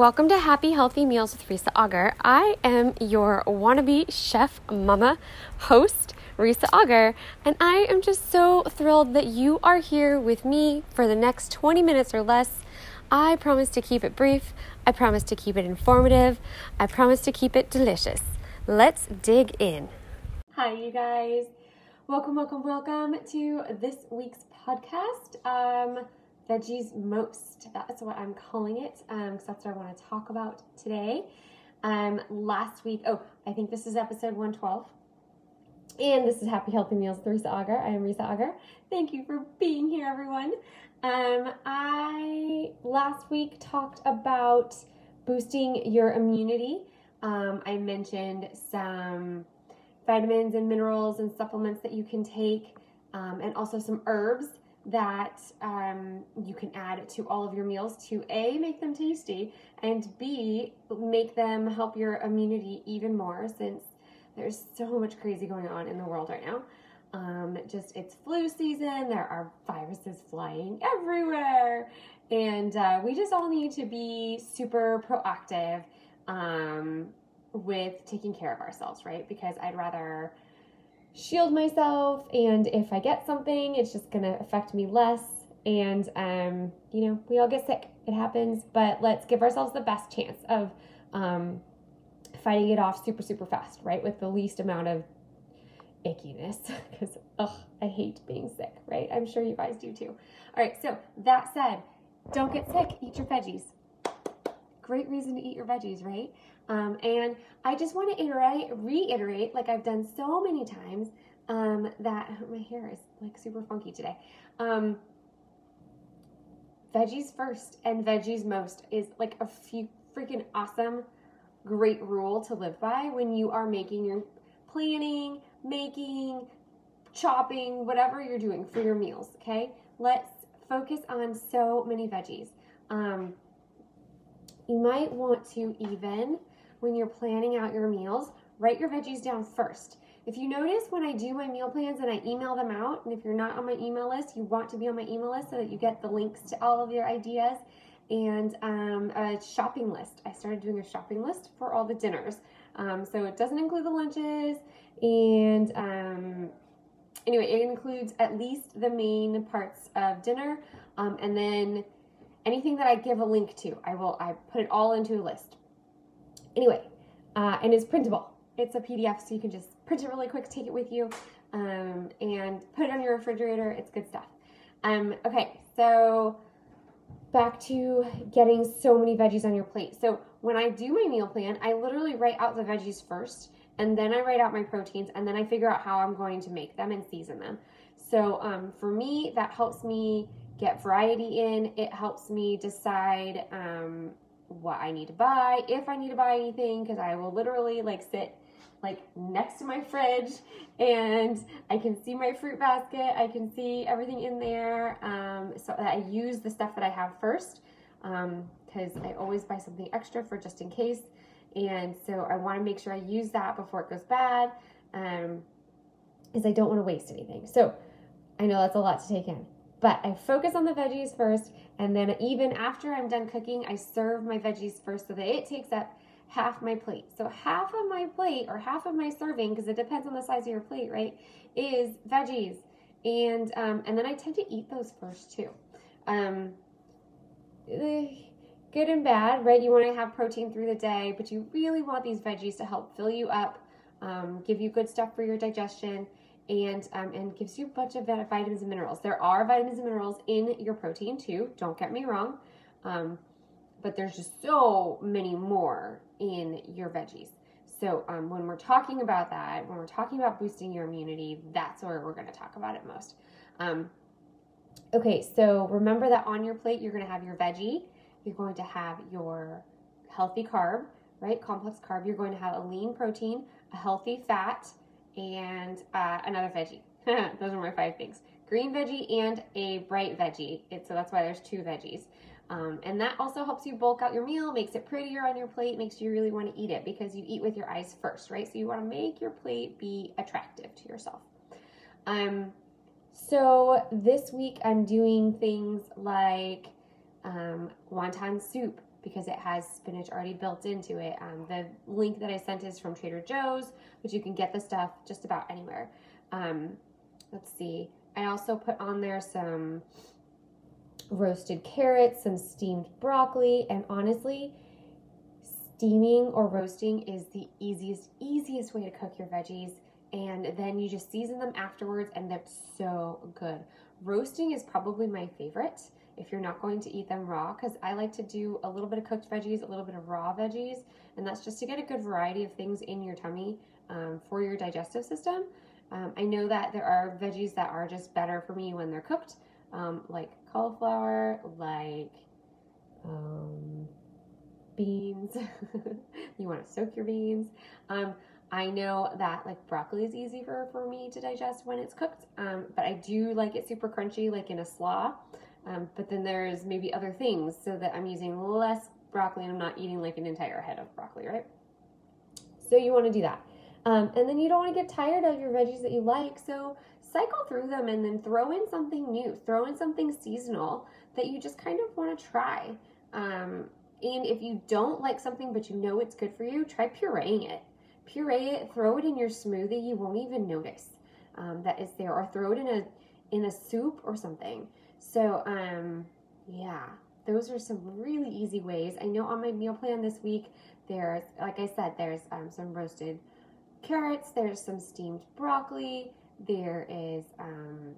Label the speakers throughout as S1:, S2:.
S1: Welcome to Happy Healthy Meals with Risa Auger. I am your wannabe chef mama host, Risa Auger, and I am just so thrilled that you are here with me for the next 20 minutes or less. I promise to keep it brief, I promise to keep it informative, I promise to keep it delicious. Let's dig in. Hi, you guys. Welcome, welcome, welcome to this week's podcast. Um, veggies most. That's what I'm calling it because um, that's what I want to talk about today. Um, last week, oh, I think this is episode 112. And this is Happy Healthy Meals with Risa Auger. I am Risa Auger. Thank you for being here, everyone. Um, I last week talked about boosting your immunity. Um, I mentioned some vitamins and minerals and supplements that you can take, um, and also some herbs that um, you can add to all of your meals to A, make them tasty, and B, make them help your immunity even more since there's so much crazy going on in the world right now. Um, just it's flu season, there are viruses flying everywhere, and uh, we just all need to be super proactive um, with taking care of ourselves, right? Because I'd rather shield myself and if i get something it's just going to affect me less. And um, you know we all get sick. It happens. But let's give ourselves the best chance of um, fighting it off super super fast right? With the least amount of ickiness. Because ugh i hate being sick right? I'm sure you guys do too. All right so that said don't get sick. Eat your veggies. Great reason to eat your veggies right um, and I just want to iterate, reiterate, like I've done so many times, um, that my hair is like super funky today. Um, veggies first and veggies most is like a few freaking awesome, great rule to live by when you are making your planning, making, chopping, whatever you're doing for your meals. Okay, let's focus on so many veggies. Um, you might want to even when you're planning out your meals, write your veggies down first. If you notice when I do my meal plans and I email them out, and if you're not on my email list, you want to be on my email list so that you get the links to all of your ideas and um, a shopping list. I started doing a shopping list for all the dinners. Um, so it doesn't include the lunches, and um, anyway, it includes at least the main parts of dinner, um, and then anything that I give a link to, I will I put it all into a list. Anyway, uh, and it's printable. It's a PDF, so you can just print it really quick, take it with you, um, and put it on your refrigerator. It's good stuff. Um, okay, so back to getting so many veggies on your plate. So when I do my meal plan, I literally write out the veggies first, and then I write out my proteins, and then I figure out how I'm going to make them and season them. So um, for me, that helps me get variety in. It helps me decide um, what I need to buy, if I need to buy anything, because I will literally like sit like next to my fridge and I can see my fruit basket. I can see everything in there. Um, so I use the stuff that I have first because um, I always buy something extra for just in case. And so I want to make sure I use that before it goes bad um, because I don't want to waste anything. So I know that's a lot to take in. But I focus on the veggies first, and then even after I'm done cooking, I serve my veggies first so that it takes up half my plate. So half of my plate or half of my serving, because it depends on the size of your plate, right, is veggies. And um, and then I tend to eat those first too. Um, eh, good and bad, right? You want to have protein through the day, but you really want these veggies to help fill you up, um, give you good stuff for your digestion, and um, and gives you a bunch of vitamins and minerals. There are vitamins and minerals in your protein too. Don't get me wrong, um, but there's just so many more in your veggies. So um, when we're talking about that, when we're talking about boosting your immunity, that's where we're going to talk about it most. Um, okay, so remember that on your plate you're going to have your veggie, you're going to have your healthy carb, right? Complex carb. You're going to have a lean protein, a healthy fat and uh, another veggie. Those are my five things. Green veggie and a bright veggie. It, so that's why there's two veggies. Um, and that also helps you bulk out your meal, makes it prettier on your plate, makes you really want to eat it because you eat with your eyes first, right? So you want to make your plate be attractive to yourself. Um, so this week I'm doing things like um, wonton soup, because it has spinach already built into it. Um, the link that I sent is from Trader Joe's, but you can get the stuff just about anywhere. Um, let's see. I also put on there some roasted carrots, some steamed broccoli, and honestly, steaming or roasting is the easiest, easiest way to cook your veggies. And then you just season them afterwards, and they're so good. Roasting is probably my favorite if you're not going to eat them raw, because I like to do a little bit of cooked veggies, a little bit of raw veggies, and that's just to get a good variety of things in your tummy um, for your digestive system. Um, I know that there are veggies that are just better for me when they're cooked, um, like cauliflower, like um, beans. you want to soak your beans. Um, I know that like broccoli is easier for me to digest when it's cooked, um, but I do like it super crunchy, like in a slaw. Um, but then there's maybe other things so that I'm using less broccoli and I'm not eating like an entire head of broccoli, right? So you want to do that. Um, and then you don't want to get tired of your veggies that you like. So cycle through them and then throw in something new, throw in something seasonal that you just kind of want to try. Um, and if you don't like something but you know it's good for you, try pureeing it. Puree it, throw it in your smoothie. You won't even notice um, that it's there, or throw it in a in a soup or something. So um, yeah, those are some really easy ways. I know on my meal plan this week, there's like I said, there's um, some roasted carrots, there's some steamed broccoli, there is um,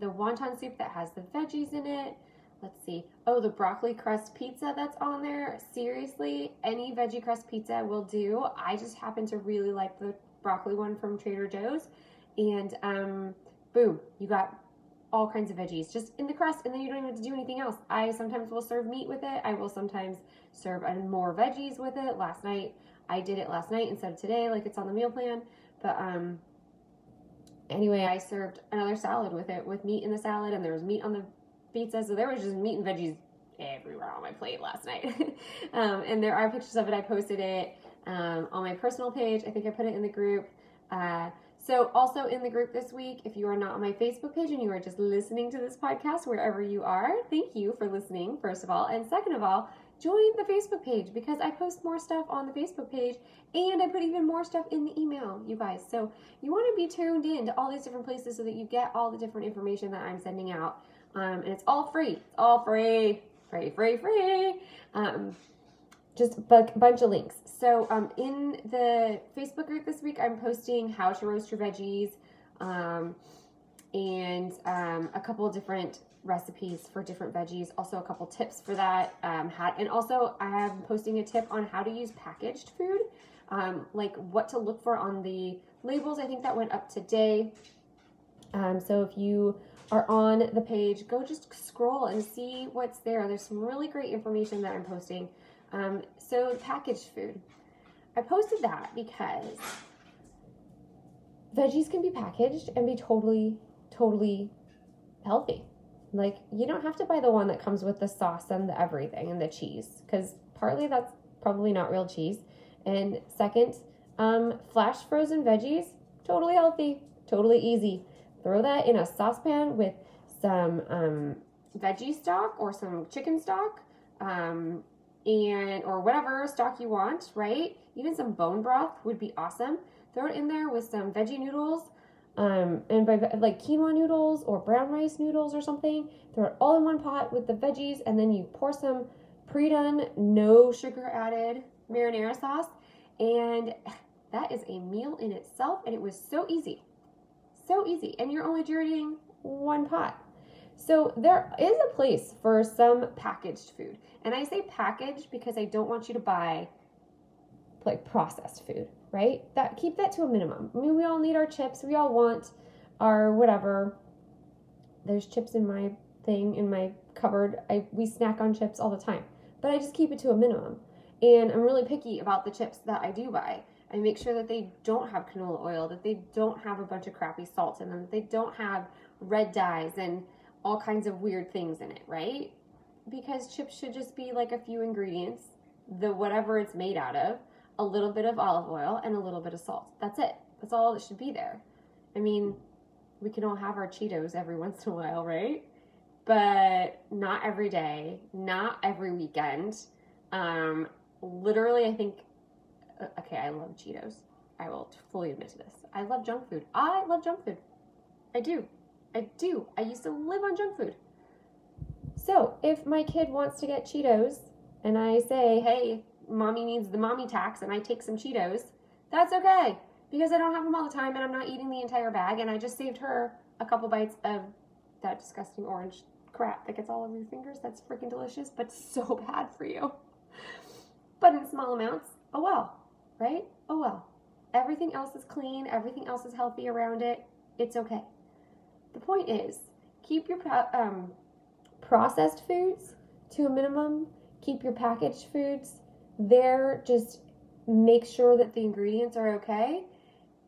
S1: the wonton soup that has the veggies in it. Let's see. Oh, the broccoli crust pizza that's on there. Seriously, any veggie crust pizza will do. I just happen to really like the broccoli one from Trader Joe's. And um, boom, you got all kinds of veggies just in the crust, and then you don't even have to do anything else. I sometimes will serve meat with it. I will sometimes serve more veggies with it. Last night, I did it last night instead of today, like it's on the meal plan. But um, anyway, I served another salad with it, with meat in the salad, and there was meat on the pizza. So there was just meat and veggies everywhere on my plate last night. um, and there are pictures of it. I posted it um, on my personal page. I think I put it in the group. Uh, so, also in the group this week, if you are not on my Facebook page and you are just listening to this podcast wherever you are, thank you for listening, first of all. And second of all, join the Facebook page because I post more stuff on the Facebook page and I put even more stuff in the email, you guys. So you want to be tuned in to all these different places so that you get all the different information that I'm sending out. Um, and it's all free. It's all free. Free, free, free. Um, just a bunch of links. So um, in the Facebook group this week, I'm posting how to roast your veggies um, and um, a couple different recipes for different veggies. Also, a couple tips for that. Um, how, and also, I am posting a tip on how to use packaged food, um, like what to look for on the labels. I think that went up today. Um, so if you are on the page, go just scroll and see what's there. There's some really great information that I'm posting. Um, so packaged food. I posted that because veggies can be packaged and be totally, totally healthy. Like, you don't have to buy the one that comes with the sauce and the everything and the cheese, because partly that's probably not real cheese. And second, um, flash frozen veggies, totally healthy, totally easy. Throw that in a saucepan with some um, veggie stock or some chicken stock, um, and or whatever stock you want, right? Even some bone broth would be awesome. Throw it in there with some veggie noodles um, and by like quinoa noodles or brown rice noodles or something, throw it all in one pot with the veggies, and then you pour some pre-done, no sugar added marinara sauce, and that is a meal in itself. And it was so easy, so easy, and you're only doing one pot. So there is a place for some packaged food, and I say packaged because I don't want you to buy like processed food right? That keep that to a minimum. I mean, we all need our chips. We all want our whatever. There's chips in my thing in my cupboard. I we snack on chips all the time, but I just keep it to a minimum. And I'm really picky about the chips that I do buy. I make sure that they don't have canola oil, that they don't have a bunch of crappy salt in them, that they don't have red dyes and all kinds of weird things in it, right? Because chips should just be like a few ingredients, the whatever it's made out of, a little bit of olive oil, and a little bit of salt. That's it. That's all that should be there. I mean, we can all have our Cheetos every once in a while, right? But not every day, not every weekend. Um, literally, I think. uh, Okay, I love Cheetos. I will fully admit to this. I love junk food. I love junk food. I do. I do. I used to live on junk food. So if my kid wants to get Cheetos and I say, hey, mommy needs the mommy tax and I take some Cheetos, that's okay because I don't have them all the time and I'm not eating the entire bag and I just saved her a couple bites of that disgusting orange crap that gets all over your fingers. That's freaking delicious, but so bad for you. But in small amounts, oh well, right? Oh well. Everything else is clean, everything else is healthy around it. It's okay. The point is, keep your um, processed foods to a minimum. Keep your packaged foods there. Just make sure that the ingredients are okay.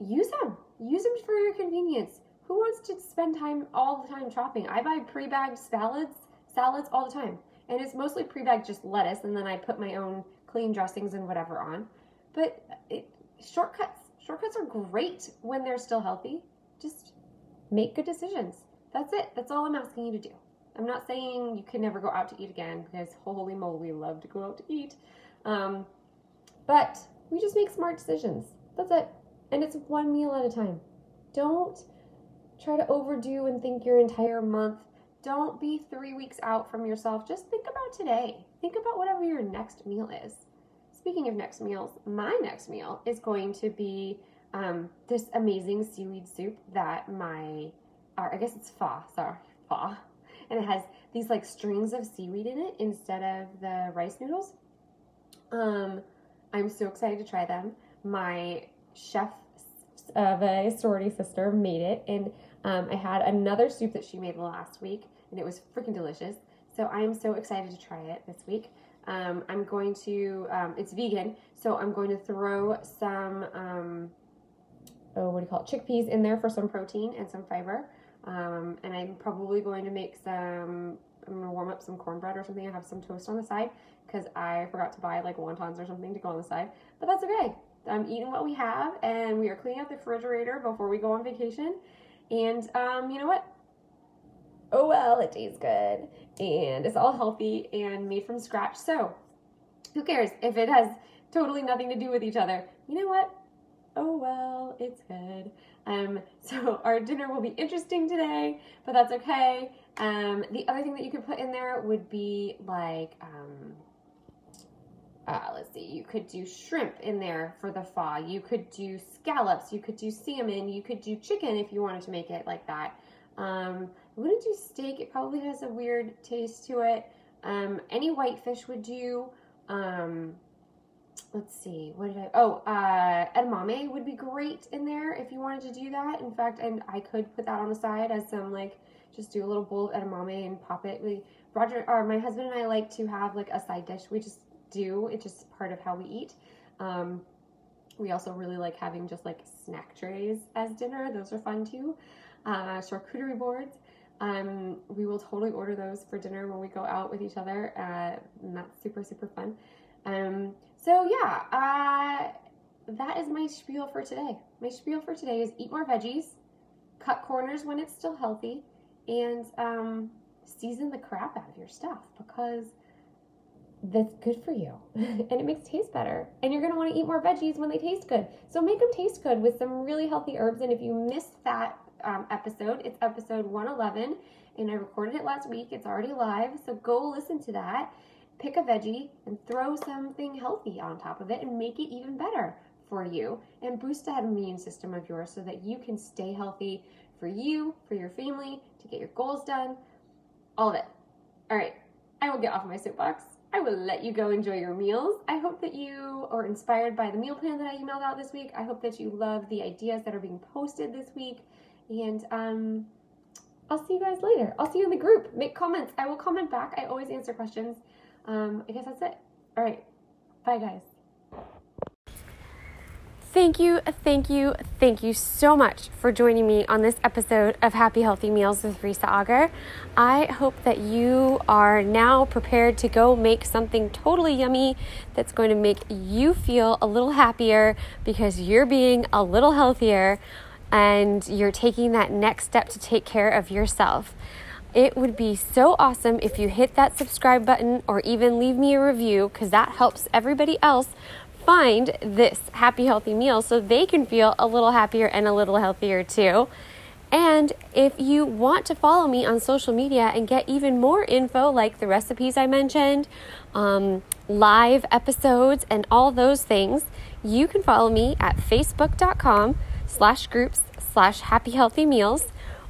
S1: Use them. Use them for your convenience. Who wants to spend time all the time shopping? I buy pre-bagged salads, salads all the time, and it's mostly pre-bagged just lettuce, and then I put my own clean dressings and whatever on. But it, shortcuts, shortcuts are great when they're still healthy. Just make good decisions. That's it. That's all I'm asking you to do. I'm not saying you can never go out to eat again because holy moly, we love to go out to eat. Um, but we just make smart decisions. That's it. And it's one meal at a time. Don't try to overdo and think your entire month. Don't be three weeks out from yourself. Just think about today. Think about whatever your next meal is. Speaking of next meals, my next meal is going to be um, this amazing seaweed soup that my, or I guess it's pho, sorry, pho. And it has these like strings of seaweed in it instead of the rice noodles. Um, I'm so excited to try them. My chef of a sorority sister made it, and um, I had another soup that she made last week, and it was freaking delicious. So I am so excited to try it this week. Um, I'm going to, um, it's vegan, so I'm going to throw some, um, oh, what do you call it, chickpeas in there for some protein and some fiber. Um, and I'm probably going to make some, I'm going to warm up some cornbread or something. I have some toast on the side because I forgot to buy like wontons or something to go on the side. But that's okay. I'm eating what we have, and we are cleaning out the refrigerator before we go on vacation. And um, you know what? Oh well, it tastes good, and it's all healthy and made from scratch. So, who cares if it has totally nothing to do with each other? You know what? Oh well, it's good. Um, so our dinner will be interesting today, but that's okay. Um, the other thing that you could put in there would be like um, uh, let's see, you could do shrimp in there for the pho. You could do scallops. You could do salmon. You could do chicken if you wanted to make it like that. Um, I wouldn't do steak. It probably has a weird taste to it. Um, any white fish would do. Um, let's see, what did I? Oh, uh, edamame would be great in there if you wanted to do that. In fact, and I could put that on the side as some like just do a little bowl of edamame and pop it. We Roger, or my husband and I like to have like a side dish. We just do. It's just part of how we eat. Um, we also really like having just like snack trays as dinner. Those are fun too. Uh, charcuterie boards. Um, we will totally order those for dinner when we go out with each other. Uh, and that's super, super fun. Um, so yeah, uh, that is my spiel for today. My spiel for today is eat more veggies, cut corners when it's still healthy, and um, season the crap out of your stuff because that's good for you and it makes taste better. And you're going to want to eat more veggies when they taste good. So make them taste good with some really healthy herbs. And if you missed that um, episode, it's episode 111 and I recorded it last week. It's already live. So go listen to that. Pick a veggie and throw something healthy on top of it and make it even better for you and boost that immune system of yours so that you can stay healthy for you, for your family, to get your goals done, all of it. All right, I will get off my soapbox. I will let you go enjoy your meals. I hope that you are inspired by the meal plan that I emailed out this week. I hope that you love the ideas that are being posted this week. And um, I'll see you guys later. I'll see you in the group. Make comments. I will comment back. I always answer questions. Um, I guess that's it. All right. Bye, guys. Thank you, thank you, thank you so much for joining me on this episode of Happy Healthy Meals with Risa Auger. I hope that you are now prepared to go make something totally yummy that's going to make you feel a little happier because you're being a little healthier and you're taking that next step to take care of yourself. It would be so awesome if you hit that subscribe button or even leave me a review because that helps everybody else find this happy, healthy meal so they can feel a little happier and a little healthier too. And if you want to follow me on social media and get even more info, like the recipes I mentioned, um, live episodes, and all those things, you can follow me at facebook.com slash groups slash happy healthy meals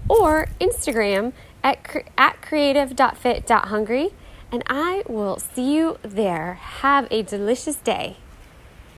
S1: or Instagram at, at creative.fit.hungry. And I will see you there. Have a delicious day.